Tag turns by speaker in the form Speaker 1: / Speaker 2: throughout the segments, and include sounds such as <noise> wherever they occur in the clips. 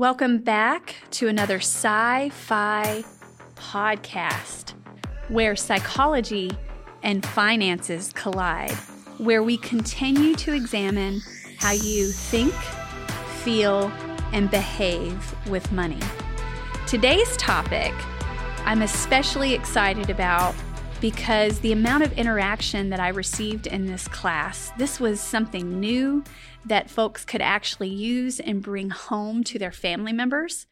Speaker 1: Welcome back to another PsyFi podcast where psychology and finances collide, where we continue to examine how you think, feel, and behave with money. Today's topic I'm especially excited about because the amount of interaction that I received in this class, this was something new that folks could actually use and bring home to their family members,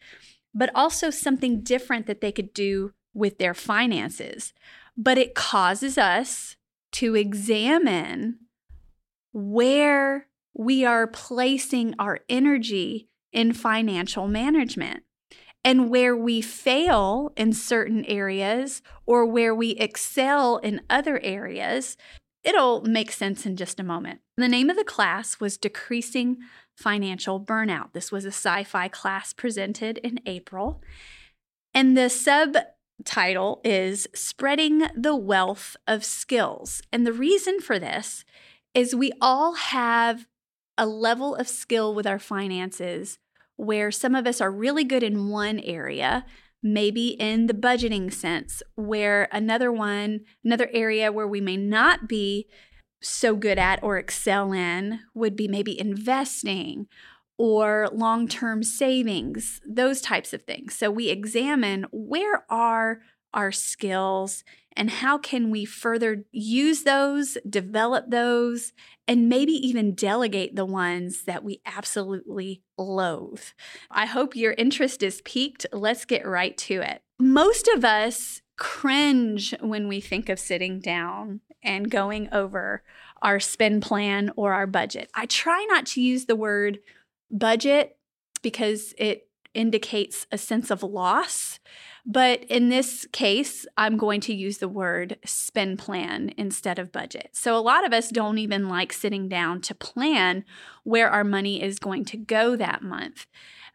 Speaker 1: but also something different that they could do with their finances. But it causes us to examine where we are placing our energy in financial management and where we fail in certain areas or where we excel in other areas It'll make sense in just a moment. The name of the class was Decreasing Financial Burnout. This was a PsyFi class presented in April. And the subtitle is Spreading the Wealth of Skills. And the reason for this is we all have a level of skill with our finances where some of us are really good in one area maybe in the budgeting sense, where another one, another area where we may not be so good at or excel in would be maybe investing or long term savings, those types of things. So we examine where are our skills and how can we further use those, develop those, and maybe even delegate the ones that we absolutely loathe. I hope your interest is piqued. Let's get right to it. Most of us cringe when we think of sitting down and going over our spend plan or our budget. I try not to use the word budget because it indicates a sense of loss. But in this case, I'm going to use the word spend plan instead of budget. So a lot of us don't even like sitting down to plan where our money is going to go that month.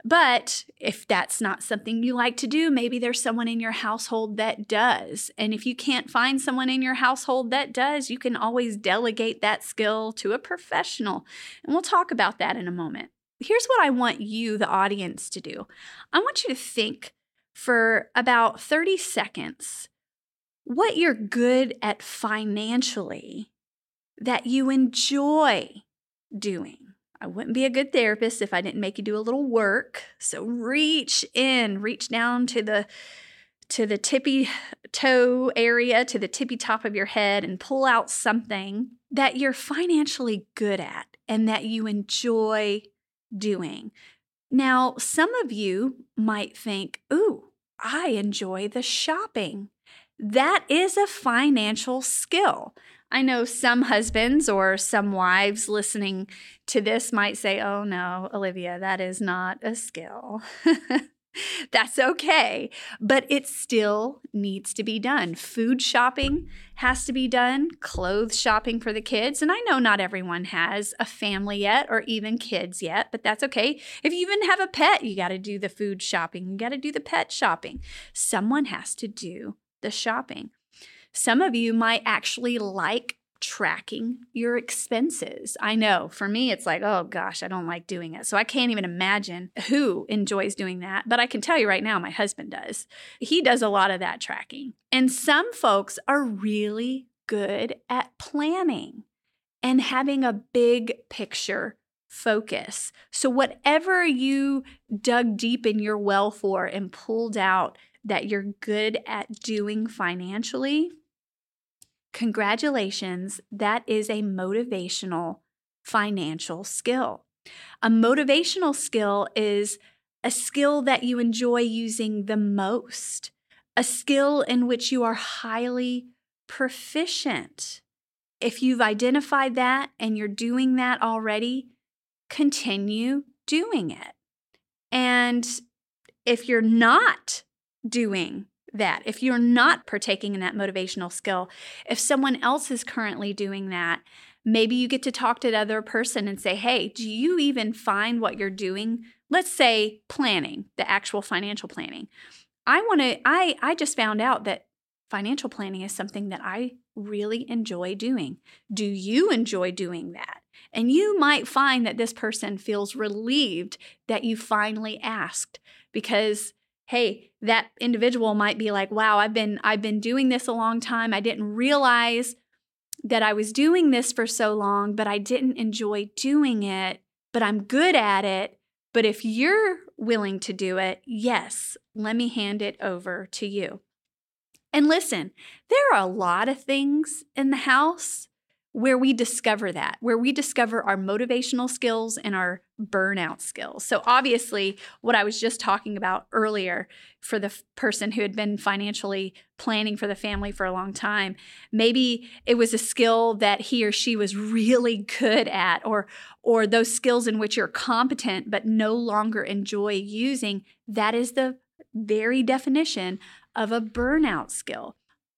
Speaker 1: But if that's not something you like to do, maybe there's someone in your household that does. And if you can't find someone in your household that does, you can always delegate that skill to a professional. And we'll talk about that in a moment. Here's what I want you, the audience, to do I want you to think for about 30 seconds what you're good at financially that you enjoy doing. I wouldn't be a good therapist if I didn't make you do a little work. So reach in, reach down to the to the tippy toe area, to the tippy top of your head and pull out something that you're financially good at and that you enjoy doing. Now, some of you might think, ooh, I enjoy the shopping. That is a financial skill. I know some husbands or some wives listening to this might say, oh no, Olivia, that is not a skill. <laughs> <laughs> That's okay, but it still needs to be done. Food shopping has to be done, clothes shopping for the kids. And I know not everyone has a family yet or even kids yet, but that's okay. If you even have a pet, you got to do the food shopping, you got to do the pet shopping. Someone has to do the shopping. Some of you might actually like tracking your expenses. I know for me, it's like, oh gosh, I don't like doing it. So I can't even imagine who enjoys doing that. But I can tell you right now, my husband does. He does a lot of that tracking. And some folks are really good at planning and having a big picture focus. So, whatever you dug deep in your well for and pulled out that you're good at doing financially, Congratulations, that is a motivational financial skill. A motivational skill is a skill that you enjoy using the most, a skill in which you are highly proficient. If you've identified that and you're doing that already, continue doing it. And if you're not doing that, if you're not partaking in that motivational skill, if someone else is currently doing that, maybe you get to talk to the other person and say, hey, do you even find what you're doing? Let's say planning, the actual financial planning. I want to, I, I just found out that financial planning is something that I really enjoy doing. Do you enjoy doing that? And you might find that this person feels relieved that you finally asked because hey, that individual might be like, "Wow, I've been I've been doing this a long time. I didn't realize that I was doing this for so long, but I didn't enjoy doing it, but I'm good at it. But if you're willing to do it, yes, let me hand it over to you." And listen, there are a lot of things in the house where we discover that, where we discover our motivational skills and our burnout skills. So, obviously, what I was just talking about earlier for the f- person who had been financially planning for the family for a long time, maybe it was a skill that he or she was really good at, or, or those skills in which you're competent but no longer enjoy using. That is the very definition of a burnout skill.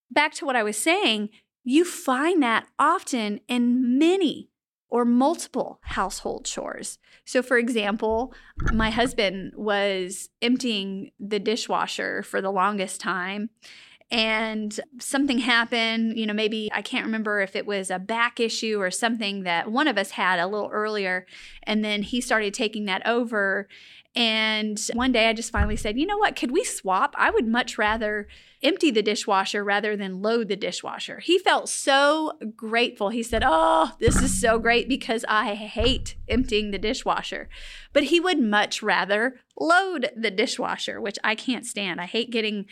Speaker 1: Back to what I was saying, you find that often in many or multiple household chores. So, for example, my husband was emptying the dishwasher for the longest time. And something happened, you know, maybe I can't remember if it was a back issue or something that one of us had a little earlier. And then he started taking that over. And one day I just finally said, you know what, could we swap? I would much rather empty the dishwasher rather than load the dishwasher. He felt so grateful. He said, Oh, this is so great because I hate emptying the dishwasher. But he would much rather load the dishwasher, which I can't stand. I hate getting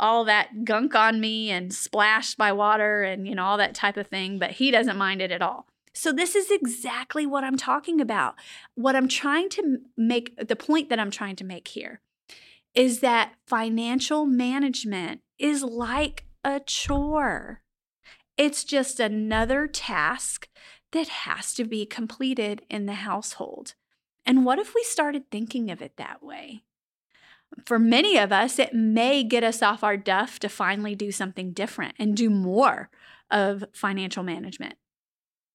Speaker 1: all that gunk on me and splashed by water and, you know, all that type of thing. But he doesn't mind it at all. So, this is exactly what I'm talking about. What I'm trying to make, the point that I'm trying to make here is that financial management is like a chore. It's just another task that has to be completed in the household. And what if we started thinking of it that way? For many of us, it may get us off our duff to finally do something different and do more of financial management.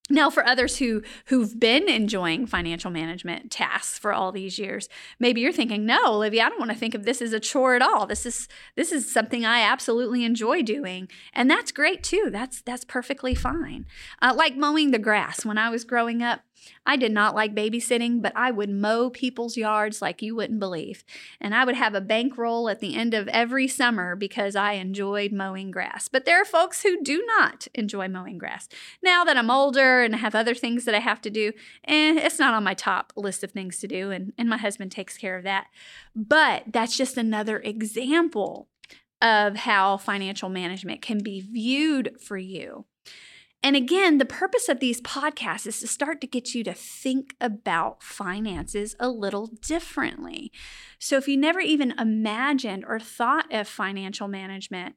Speaker 1: Now, for others who who've been enjoying financial management tasks for all these years, maybe you're thinking, "No, Olivia, I don't want to think of this as a chore at all. This is this is something I absolutely enjoy doing, and that's great too. That's that's perfectly fine. Uh, like mowing the grass. When I was growing up, I did not like babysitting, but I would mow people's yards like you wouldn't believe. And I would have a bankroll at the end of every summer because I enjoyed mowing grass. But there are folks who do not enjoy mowing grass. Now that I'm older and I have other things that I have to do, and eh, it's not on my top list of things to do, and, and my husband takes care of that. But that's just another example of how financial management can be viewed for you. And again, the purpose of these podcasts is to start to get you to think about finances a little differently. So if you never even imagined or thought of financial management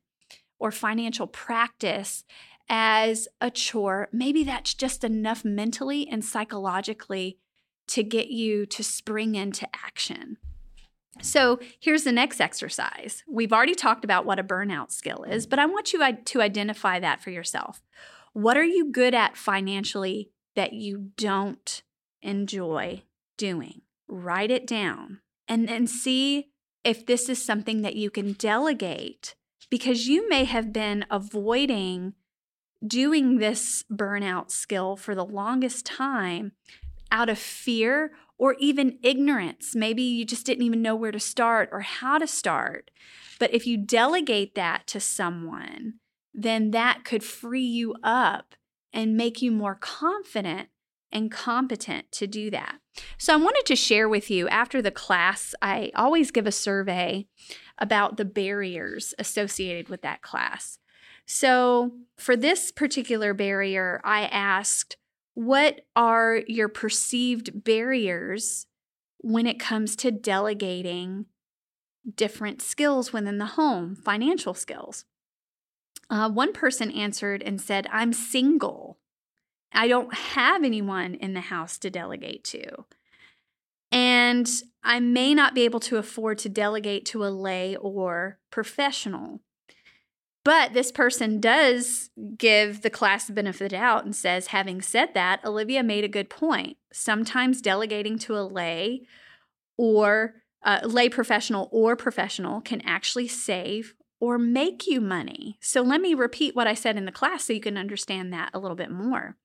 Speaker 1: or financial practice as a chore, maybe that's just enough mentally and psychologically to get you to spring into action. So here's the next exercise. We've already talked about what a burnout skill is, but I want you to identify that for yourself. What are you good at financially that you don't enjoy doing? Write it down and then see if this is something that you can delegate because you may have been avoiding doing this burnout skill for the longest time out of fear or even ignorance. Maybe you just didn't even know where to start or how to start. But if you delegate that to someone, then that could free you up and make you more confident and competent to do that. So, I wanted to share with you after the class, I always give a survey about the barriers associated with that class. So, for this particular barrier, I asked, What are your perceived barriers when it comes to delegating different skills within the home, financial skills? Uh, one person answered and said, I'm single. I don't have anyone in the house to delegate to. And I may not be able to afford to delegate to a lay or professional. But this person does give the class the benefit of doubt and says, having said that, Olivia made a good point. Sometimes delegating to a lay or uh, lay professional or professional can actually save or make you money. So let me repeat what I said in the class so you can understand that a little bit more.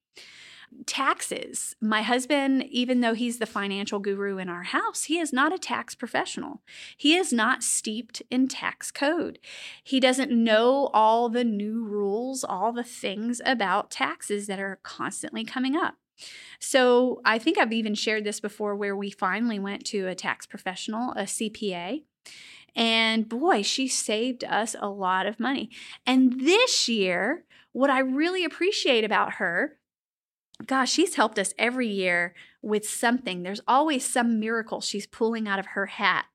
Speaker 1: taxes. My husband, even though he's the financial guru in our house, he is not a tax professional. He is not steeped in tax code. He doesn't know all the new rules, all the things about taxes that are constantly coming up. So I think I've even shared this before where we finally went to a tax professional, a CPA. And boy, she saved us a lot of money. And this year, what I really appreciate about her gosh, she's helped us every year with something. There's always some miracle she's pulling out of her hat.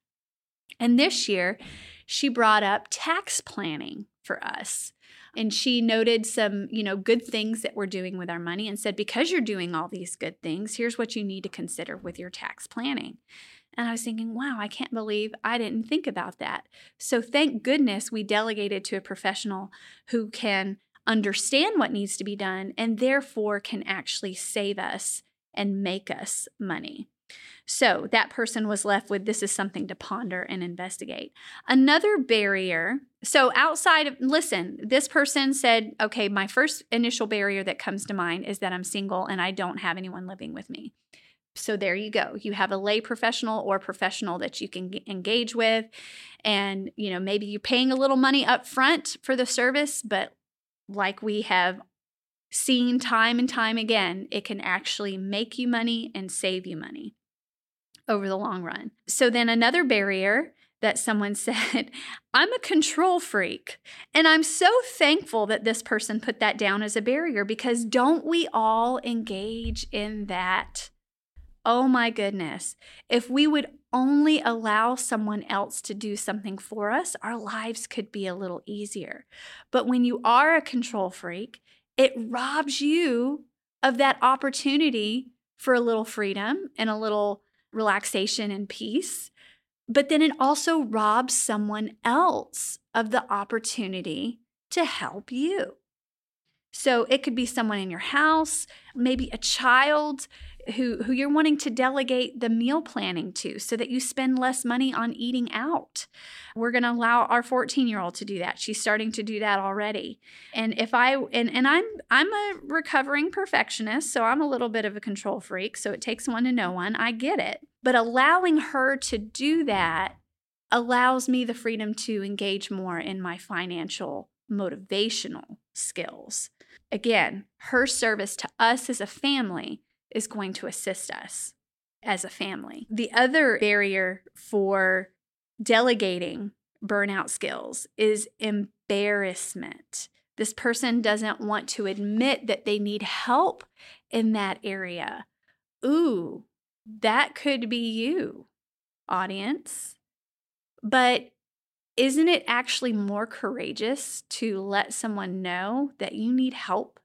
Speaker 1: And this year, she brought up tax planning for us. And she noted some, you know, good things that we're doing with our money and said, because you're doing all these good things, here's what you need to consider with your tax planning. And I was thinking, wow, I can't believe I didn't think about that. So thank goodness we delegated to a professional who can understand what needs to be done and therefore can actually save us and make us money. So that person was left with this is something to ponder and investigate. Another barrier, so outside of, listen, this person said, okay, my first initial barrier that comes to mind is that I'm single and I don't have anyone living with me. So there you go. You have a lay professional or professional that you can engage with and you know maybe you're paying a little money up front for the service, but like we have seen time and time again, it can actually make you money and save you money over the long run. So, then another barrier that someone <laughs> said, I'm a control freak. And I'm so thankful that this person put that down as a barrier because don't we all engage in that? Oh my goodness. If we would only allow someone else to do something for us, our lives could be a little easier. But when you are a control freak, it robs you of that opportunity for a little freedom and a little relaxation and peace. But then it also robs someone else of the opportunity to help you. So it could be someone in your house, maybe a child who who you're wanting to delegate the meal planning to so that you spend less money on eating out. We're going to allow our 14-year-old to do that. She's starting to do that already. And if I and and I'm I'm a recovering perfectionist, so I'm a little bit of a control freak, so it takes one to know one. I get it. But allowing her to do that allows me the freedom to engage more in my financial motivational skills. Again, her service to us as a family is going to assist us as a family. The other barrier for delegating burnout skills is embarrassment. This person doesn't want to admit that they need help in that area. Ooh, that could be you, audience. But isn't it actually more courageous to let someone know that you need help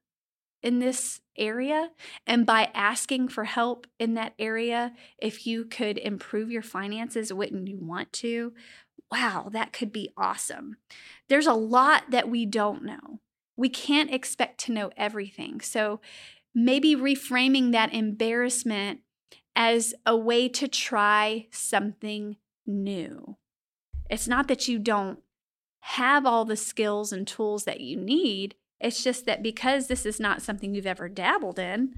Speaker 1: in this area. And by asking for help in that area, if you could improve your finances, wouldn't you want to? Wow, that could be awesome. There's a lot that we don't know. We can't expect to know everything. So maybe reframing that embarrassment as a way to try something new. It's not that you don't have all the skills and tools that you need, it's just that because this is not something you've ever dabbled in,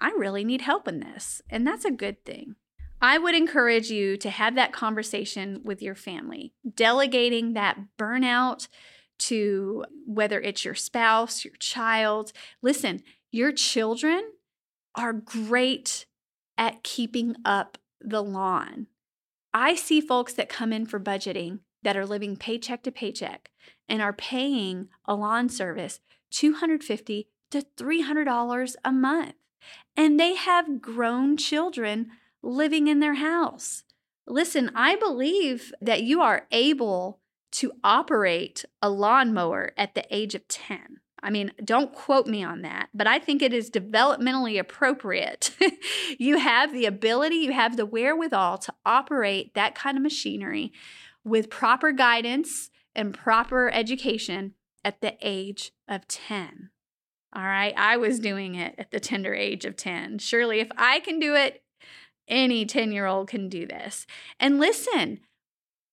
Speaker 1: I really need help in this. And that's a good thing. I would encourage you to have that conversation with your family, delegating that burnout to whether it's your spouse, your child. Listen, your children are great at keeping up the lawn. I see folks that come in for budgeting that are living paycheck to paycheck and are paying a lawn service 250 to $300 a month. And they have grown children living in their house. Listen, I believe that you are able to operate a lawnmower at the age of 10. I mean, don't quote me on that, but I think it is developmentally appropriate. <laughs> you have the ability, you have the wherewithal to operate that kind of machinery with proper guidance and proper education at the age of 10. All right, I was doing it at the tender age of 10. Surely, if I can do it, any 10 year old can do this. And listen,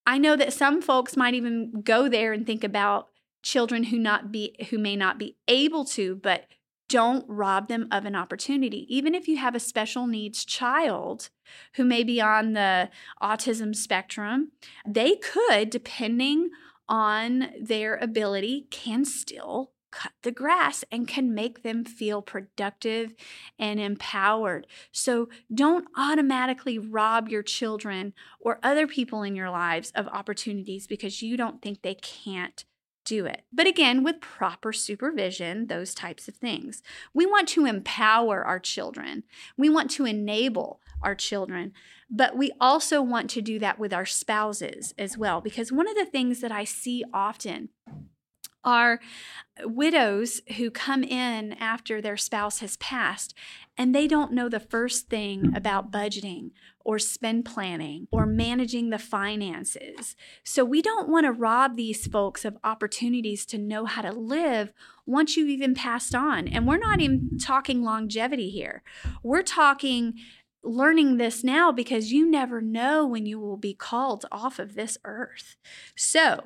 Speaker 1: I know that some folks might even go there and think about children who not be who may not be able to but don't rob them of an opportunity. Even if you have a special needs child who may be on the autism spectrum, they could, depending on their ability, can still cut the grass and can make them feel productive and empowered. So don't automatically rob your children or other people in your lives of opportunities because you don't think they can't do it. But again, with proper supervision, those types of things. We want to empower our children, we want to enable our children, but we also want to do that with our spouses as well. Because one of the things that I see often are widows who come in after their spouse has passed and they don't know the first thing about budgeting or spend planning or managing the finances. So we don't want to rob these folks of opportunities to know how to live once you've even passed on. And we're not even talking longevity here. We're talking learning this now because you never know when you will be called off of this earth. So,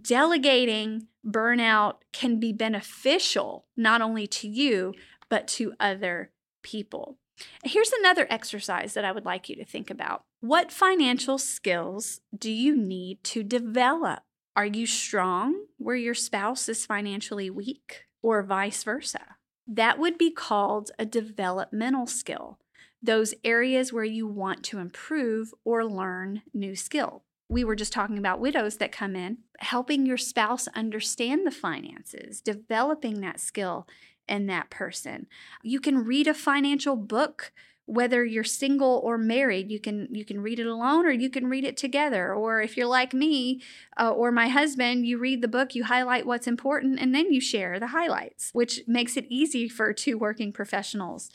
Speaker 1: delegating burnout can be beneficial not only to you, but to other people. Here's another exercise that I would like you to think about. What financial skills do you need to develop? Are you strong where your spouse is financially weak, or vice versa? That would be called a developmental skill, those areas where you want to improve or learn new skill. We were just talking about widows that come in, helping your spouse understand the finances, developing that skill in that person. You can read a financial book whether you're single or married. You can you can read it alone or you can read it together. Or if you're like me uh, or my husband you read the book you highlight what's important and then you share the highlights which makes it easy for two working professionals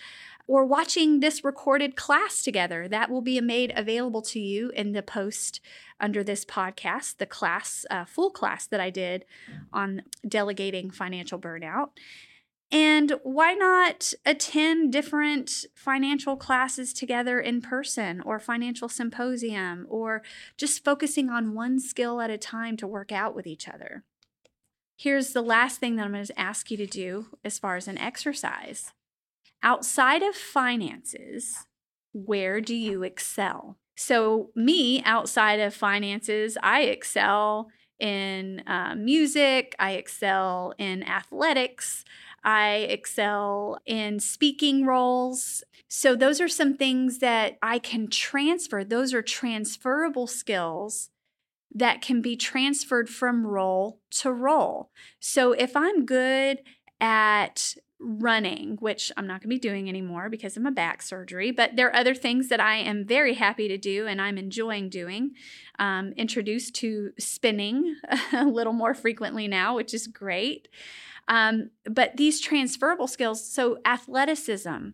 Speaker 1: or watching this recorded class together. That will be made available to you in the post under this podcast, the class, uh, full class that I did on delegating financial burnout. And why not attend different financial classes together in person or financial symposium or just focusing on one skill at a time to work out with each other? Here's the last thing that I'm going to ask you to do as far as an exercise outside of finances, where do you excel? So, me outside of finances, I excel in uh, music, I excel in athletics, I excel in speaking roles. So, those are some things that I can transfer. Those are transferable skills that can be transferred from role to role. So, if I'm good at running, which I'm not going to be doing anymore because of my back surgery. But there are other things that I am very happy to do and I'm enjoying doing. Um, introduced to spinning <laughs> a little more frequently now, which is great. Um, but these transferable skills, so athleticism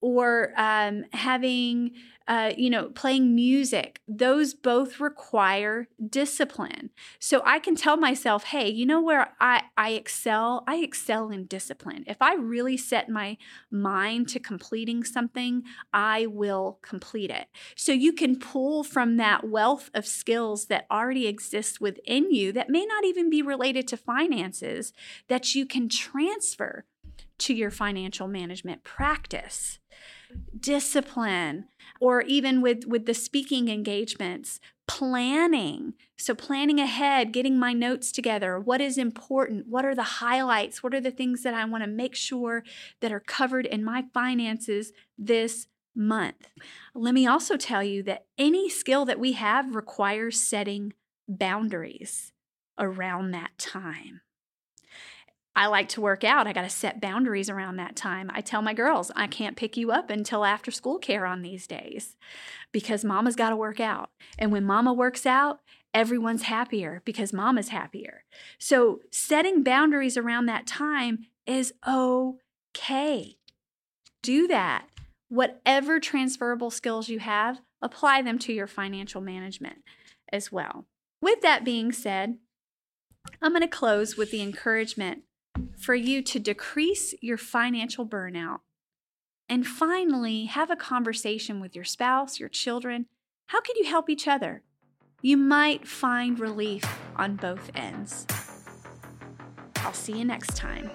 Speaker 1: or um, having uh, you know, playing music, those both require discipline. So I can tell myself, hey, you know where I, I excel? I excel in discipline. If I really set my mind to completing something, I will complete it. So you can pull from that wealth of skills that already exists within you that may not even be related to finances that you can transfer to your financial management practice discipline or even with with the speaking engagements planning. So planning ahead getting my notes together. What is important? What are the highlights? What are the things that i want to make sure that are covered in my finances this month? Let me also tell you that any skill that we have requires setting boundaries around that time I like to work out. I got to set boundaries around that time. I tell my girls, I can't pick you up until after school care on these days because mama's got to work out. And when mama works out, everyone's happier because mama's happier. So setting boundaries around that time is okay. Do that. Whatever transferable skills you have, apply them to your financial management as well. With that being said, I'm going to close with the encouragement for you to decrease your financial burnout. And finally, have a conversation with your spouse, your children. How can you help each other? You might find relief on both ends. I'll see you next time.